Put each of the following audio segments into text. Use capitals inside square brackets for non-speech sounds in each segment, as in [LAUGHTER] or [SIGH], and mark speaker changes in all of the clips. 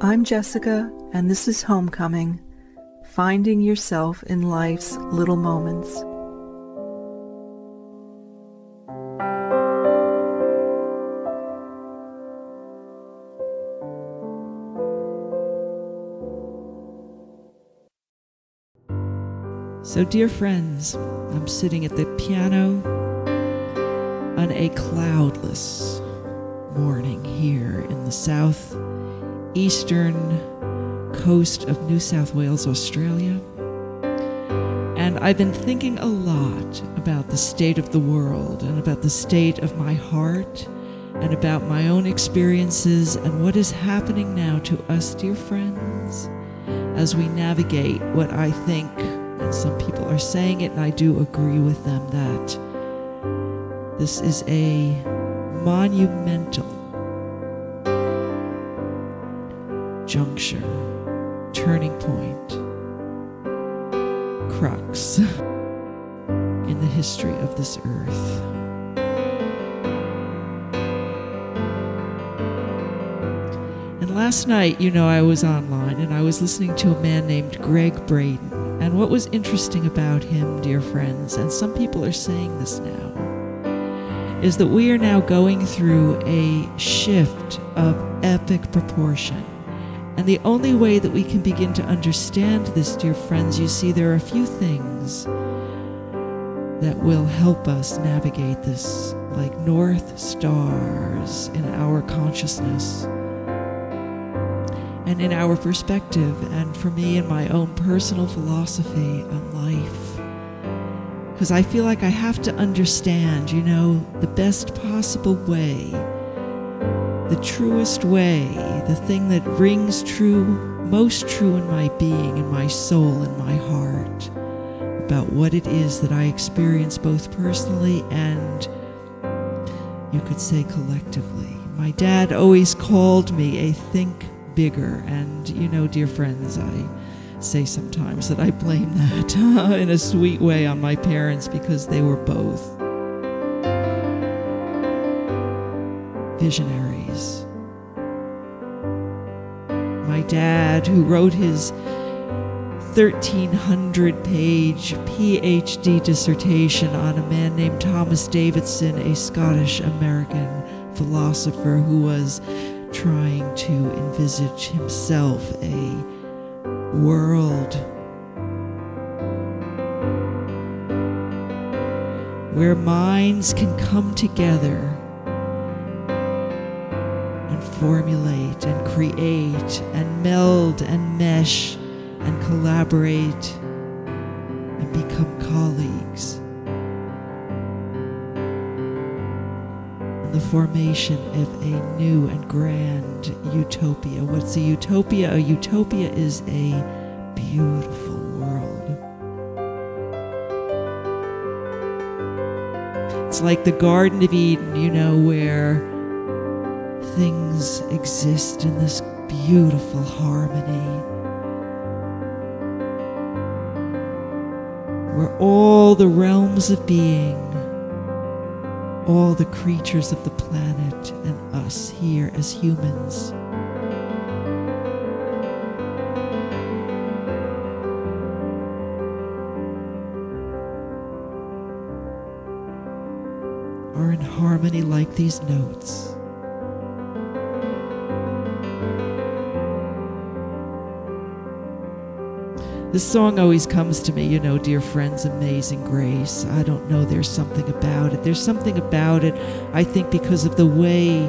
Speaker 1: I'm Jessica, and this is Homecoming Finding Yourself in Life's Little Moments.
Speaker 2: So, dear friends, I'm sitting at the piano on a cloudless morning here in the south eastern coast of New South Wales, Australia. And I've been thinking a lot about the state of the world and about the state of my heart and about my own experiences and what is happening now to us, dear friends, as we navigate what I think, and some people are saying it, and I do agree with them, that this is a monumental juncture, turning point, crux in the history of this earth. And last night, you know, I was online and I was listening to a man named Gregg Braden. And what was interesting about him, dear friends, and some people are saying this now, is that we are now going through a shift of epic proportion and the only way that we can begin to understand this, dear friends, you see, there are a few things that will help us navigate this like north stars in our consciousness and in our perspective, and for me in my own personal philosophy on life. Because I feel like I have to understand, you know, the best possible way the truest way, the thing that rings true, most true in my being, in my soul, in my heart, about what it is that I experience both personally and you could say collectively. My dad always called me a think bigger, and you know, dear friends, I say sometimes that I blame that [LAUGHS] in a sweet way on my parents because they were both visionaries. My dad, who wrote his 1,300 page PhD dissertation on a man named Thomas Davidson, a Scottish American philosopher who was trying to envisage himself a world where minds can come together formulate and create and meld and mesh and collaborate and become colleagues. In the formation of a new and grand utopia. What's a utopia? A utopia is a beautiful world. It's like the Garden of Eden, you know, where things exist in this beautiful harmony. Where all the realms of being, all the creatures of the planet, and us here as humans. Are in harmony like these notes. This song always comes to me, you know, dear friends, Amazing Grace. I don't know, there's something about it. There's something about it, I think, because of the way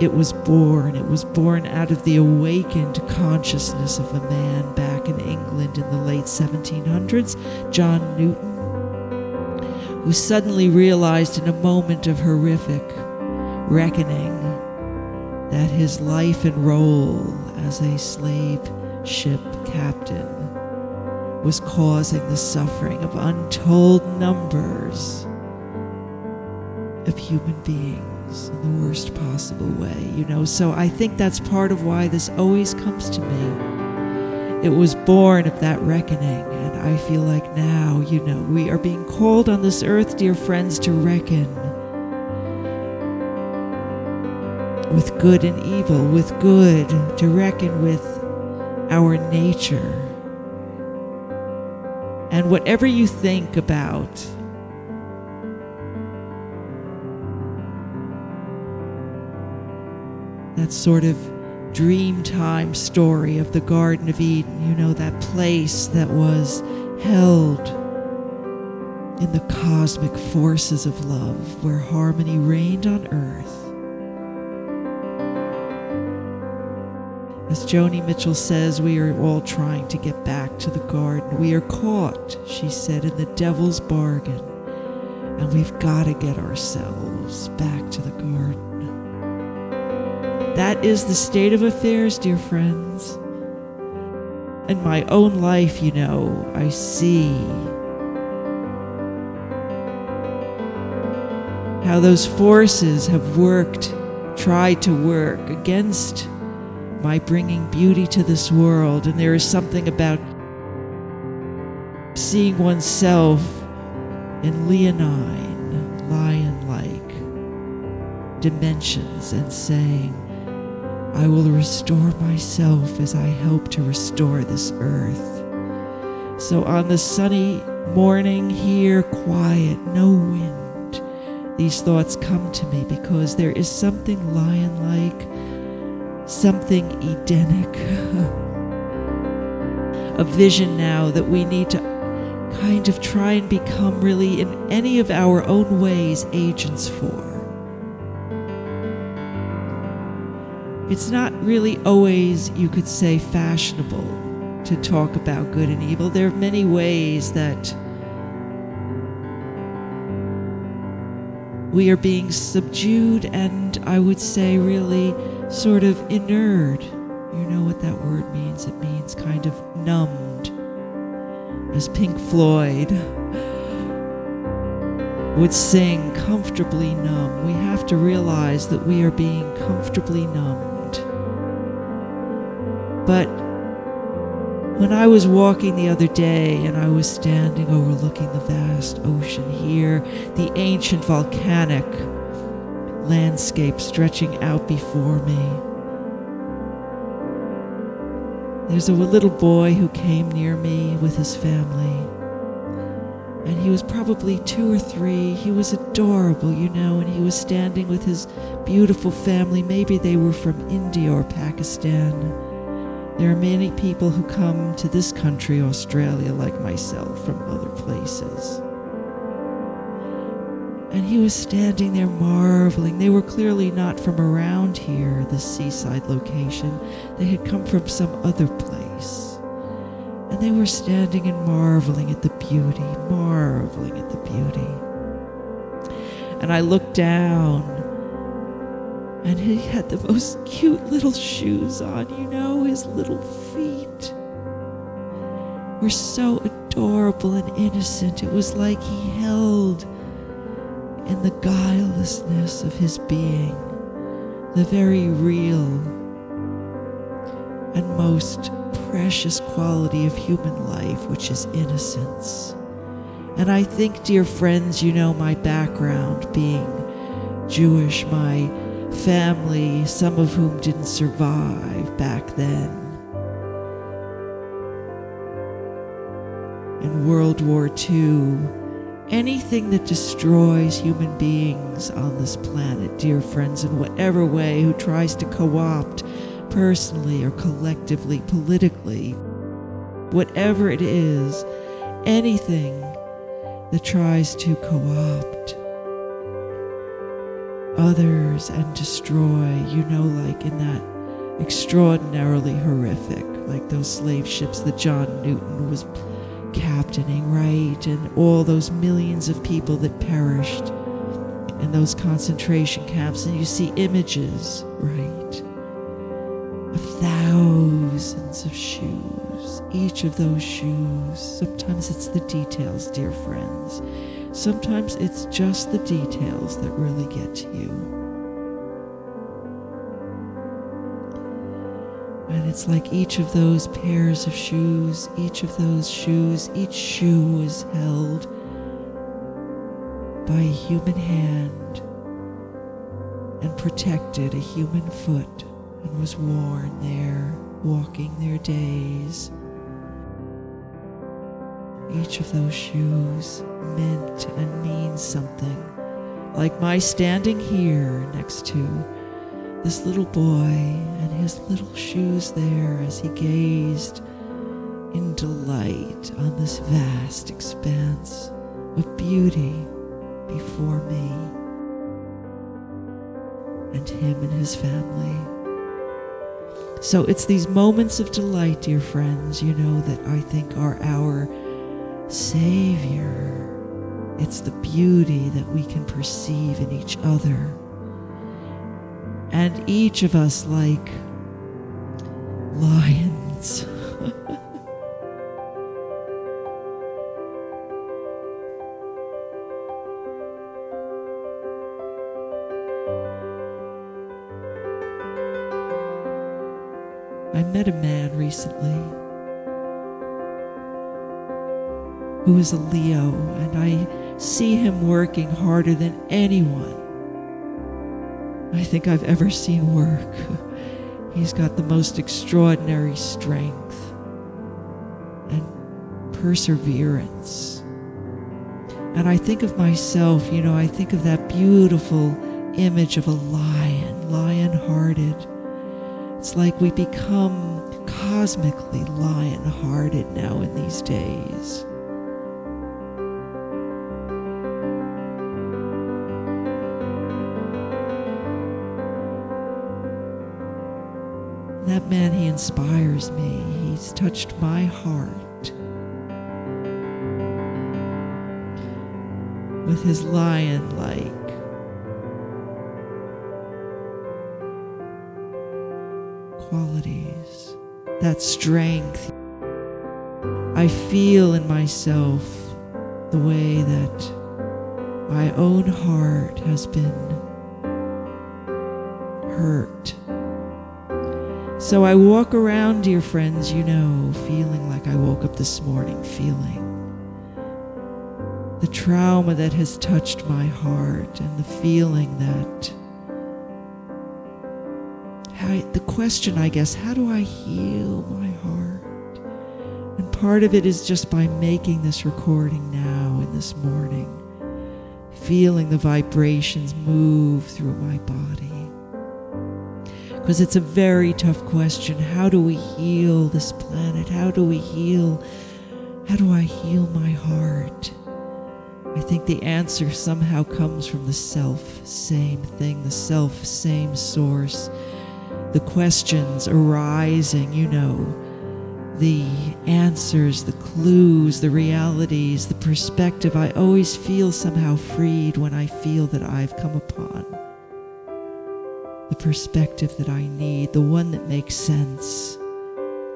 Speaker 2: it was born. It was born out of the awakened consciousness of a man back in England in the late 1700s, John Newton, who suddenly realized in a moment of horrific reckoning that his life and role as a slave ship captain was causing the suffering of untold numbers of human beings in the worst possible way, you know. So I think that's part of why this always comes to me. It was born of that reckoning, and I feel like now, you know, we are being called on this earth, dear friends, to reckon with good and evil, with good, to reckon with our nature. And whatever you think about that sort of dreamtime story of the Garden of Eden, you know, that place that was held in the cosmic forces of love where harmony reigned on earth. As Joni Mitchell says, we are all trying to get back to the garden. We are caught, she said, in the devil's bargain, and we've got to get ourselves back to the garden. That is the state of affairs, dear friends. In my own life, you know, I see how those forces have worked, tried to work against my bringing beauty to this world. And there is something about seeing oneself in leonine, lion like dimensions and saying, I will restore myself as I help to restore this earth. So on the sunny morning here, quiet, no wind, these thoughts come to me because there is something lion like, something Edenic, [LAUGHS] a vision now that we need to kind of try and become really, in any of our own ways, agents for. It's not really always, you could say, fashionable to talk about good and evil. There are many ways that we are being subdued and I would say really sort of inured. You know what that word means? It means kind of numbed. As Pink Floyd would sing, comfortably numb. We have to realize that we are being comfortably numbed. But when I was walking the other day and I was standing overlooking the vast ocean here, the ancient volcanic landscape stretching out before me, there's a little boy who came near me with his family. And he was probably two or three. He was adorable, you know, and he was standing with his beautiful family. Maybe they were from India or Pakistan there are many people who come to this country, Australia, like myself, from other places. And he was standing there marveling. They were clearly not from around here, the seaside location. They had come from some other place. And they were standing and marveling at the beauty, marveling at the beauty. And I looked down and he had the most cute little shoes on, you know, his little feet were so adorable and innocent. It was like he held in the guilelessness of his being the very real and most precious quality of human life, which is innocence. And I think, dear friends, you know my background being Jewish, my family, some of whom didn't survive back then. In World War II, anything that destroys human beings on this planet, dear friends, in whatever way, who tries to co opt personally or collectively, politically, whatever it is, anything that tries to co opt others and destroy, you know, like in that extraordinarily horrific, like those slave ships that John Newton was captaining, right? And all those millions of people that perished in those concentration camps. And you see images, right? Of thousands of shoes. Each of those shoes, sometimes it's the details, dear friends Sometimes it's just the details that really get to you. It's like each of those pairs of shoes, each of those shoes, each shoe is held by a human hand and protected a human foot and was worn there, walking their days. Each of those shoes meant and means something, like my standing here next to this little boy and his little shoes there as he gazed in delight on this vast expanse of beauty before me and him and his family. So it's these moments of delight, dear friends, you know, that I think are our Savior. It's the beauty that we can perceive in each other. And each of us, like lions, [LAUGHS] I met a man recently who is a Leo, and I see him working harder than anyone I think I've ever seen work. He's got the most extraordinary strength and perseverance. And I think of myself, you know, I think of that beautiful image of a lion, lion hearted it's like we become cosmically lion hearted now in these days. That man, he inspires me. He's touched my heart with his lion like qualities, that strength. I feel in myself the way that my own heart has been hurt. So I walk around, dear friends, you know, feeling like I woke up this morning, feeling the trauma that has touched my heart and the feeling that how, the question, I guess, how do I heal my heart? And part of it is just by making this recording now in this morning, feeling the vibrations move through my body. Because it's a very tough question. How do we heal this planet? How do we heal? How do I heal my heart? I think the answer somehow comes from the self same thing, the self same source the questions arising, you know, the answers, the clues, the realities, the perspective. I always feel somehow freed when I feel that I've come upon the perspective that I need, the one that makes sense.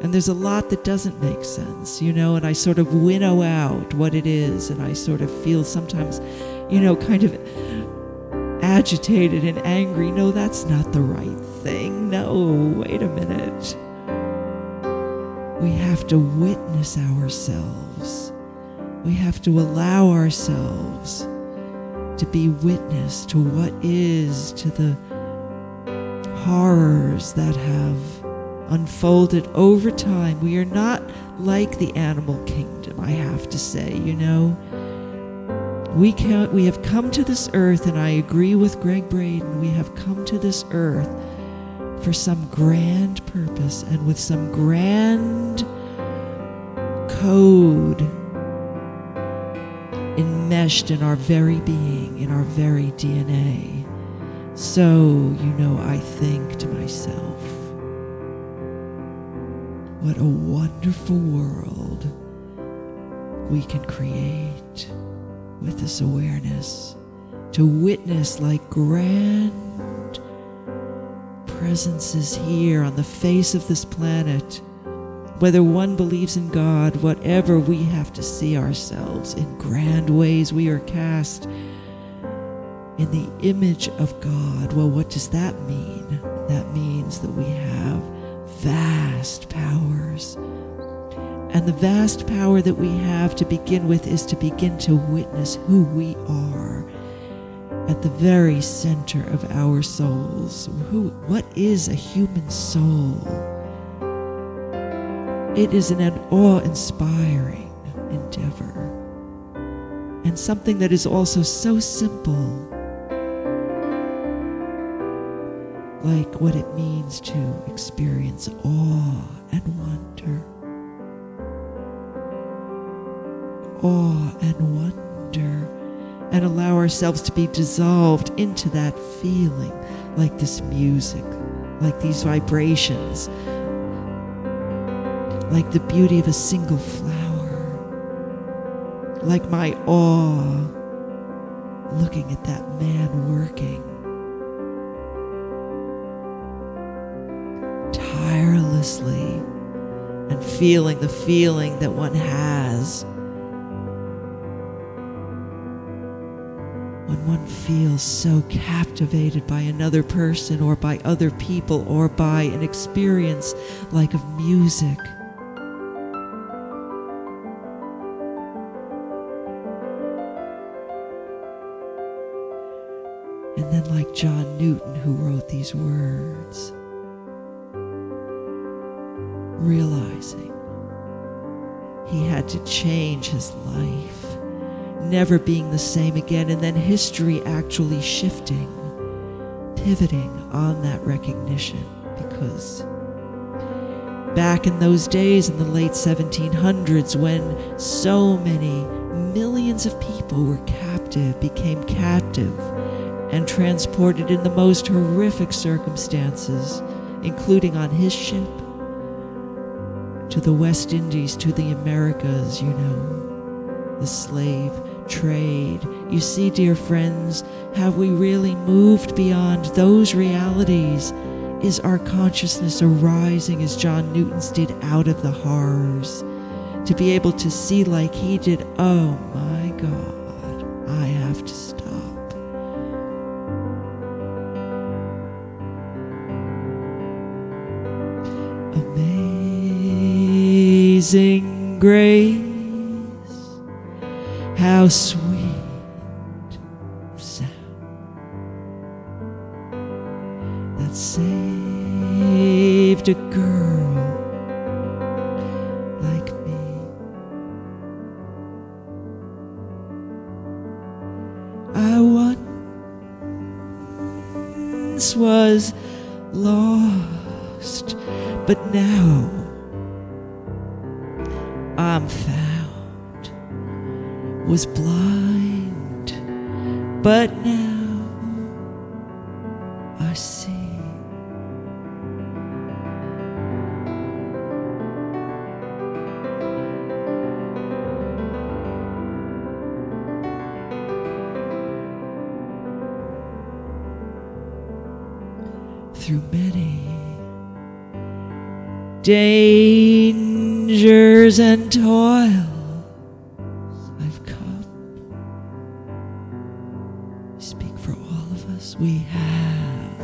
Speaker 2: And there's a lot that doesn't make sense, you know, and I sort of winnow out what it is, and I sort of feel sometimes, you know, kind of agitated and angry. No, that's not the right thing. No, wait a minute. We have to witness ourselves. We have to allow ourselves to be witness to what is, to the horrors that have unfolded over time. We are not like the animal kingdom, I have to say, you know. We, can, we have come to this earth, and I agree with Gregg Braden, we have come to this earth for some grand purpose and with some grand code enmeshed in our very being, in our very DNA. So, you know, I think to myself, what a wonderful world we can create with this awareness to witness like grand presences here on the face of this planet. Whether one believes in God, whatever, we have to see ourselves in grand ways. We are cast in the image of God. Well, what does that mean? That means that we have vast powers and the vast power that we have to begin with is to begin to witness who we are at the very center of our souls. Who, what is a human soul? It is an awe inspiring endeavor and something that is also so simple, like what it means to experience awe and wonder. Awe and wonder and allow ourselves to be dissolved into that feeling, like this music, like these vibrations, like the beauty of a single flower, like my awe looking at that man working. And feeling the feeling that one has when one feels so captivated by another person or by other people or by an experience like of music. And then, like John Newton, who wrote these words, realizing he had to change his life never being the same again, and then history actually shifting, pivoting on that recognition. Because back in those days in the late 1700s when so many millions of people were captive, became captive, and transported in the most horrific circumstances, including on his ship to the West Indies, to the Americas, you know, the slave trade. You see, dear friends, have we really moved beyond those realities? Is our consciousness arising as John Newton's did out of the horrors? To be able to see like he did, oh my God, I have to stop. Amazing grace how sweet sound that saved a girl like me. I once was lost, but now I'm found was blind, but now I see. Through many and toil I've come. Speak for all of us. We have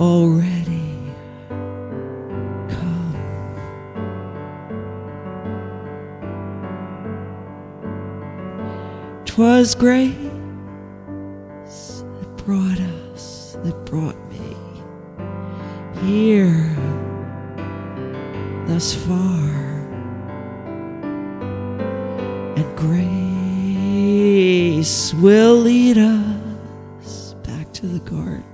Speaker 2: already come. Twas grace that brought us, that brought me here thus far, and grace will lead us back to the garden,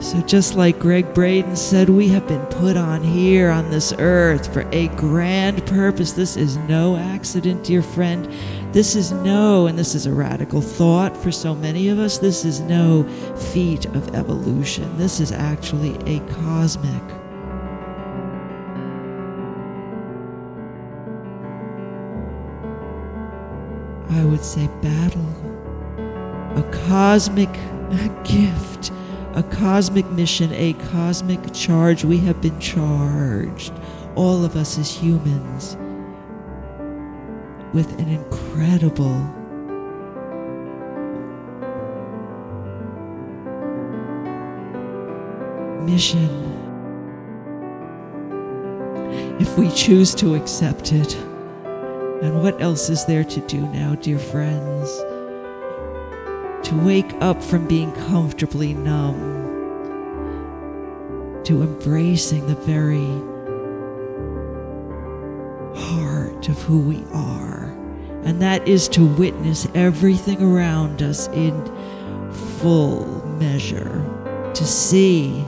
Speaker 2: So, just like Gregg Braden said, we have been put on here on this earth for a grand purpose. This is no accident, dear friend. This is no, and this is a radical thought for so many of us, this is no feat of evolution. This is actually a cosmic I would say battle, a cosmic [LAUGHS] gift, a cosmic mission, a cosmic charge. We have been charged, all of us as humans, with an incredible mission. If we choose to accept it. And what else is there to do now, dear friends? To wake up from being comfortably numb, to embracing the very heart of who we are. And that is to witness everything around us in full measure, to see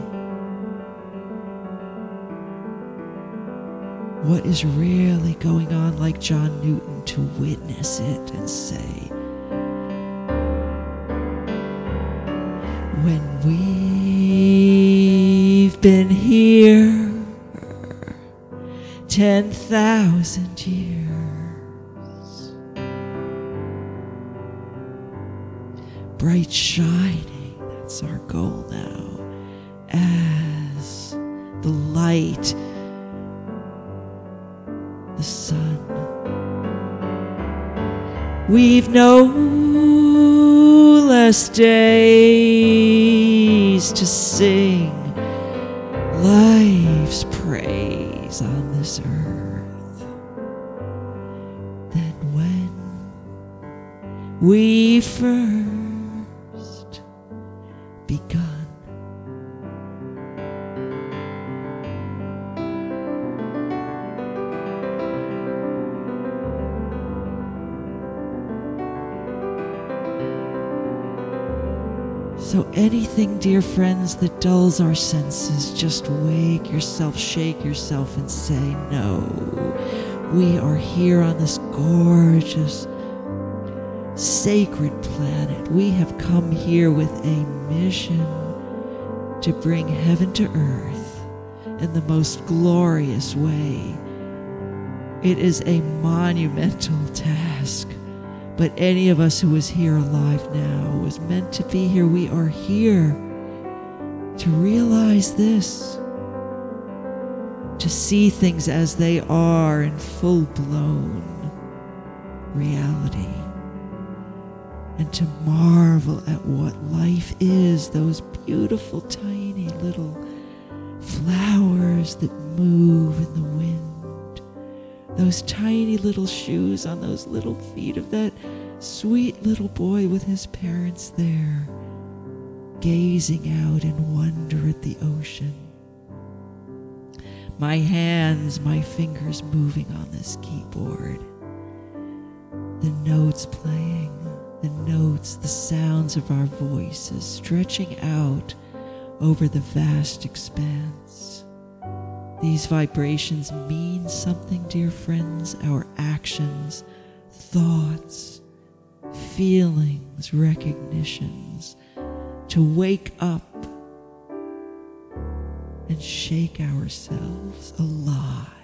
Speaker 2: what is really going on, like John Newton, to witness it and say, we've been here 10,000 years, bright shining, that's our goal now, as the light the sun. We've no less days to sing life's praise on this earth than when we first begun. So, anything, dear friends, that dulls our senses, just wake yourself, shake yourself, and say, No, we are here on this gorgeous, sacred planet. We have come here with a mission to bring heaven to earth in the most glorious way. It is a monumental task. But any of us who is here alive now was meant to be here. We are here to realize this, to see things as they are in full blown reality, and to marvel at what life is those beautiful, tiny little flowers that move in the wind those tiny little shoes on those little feet of that sweet little boy with his parents there, gazing out in wonder at the ocean. My hands, my fingers moving on this keyboard. The notes playing, the notes, the sounds of our voices stretching out over the vast expanse. These vibrations mean something, dear friends. Our actions, thoughts, feelings, recognitions. To wake up and shake ourselves alive.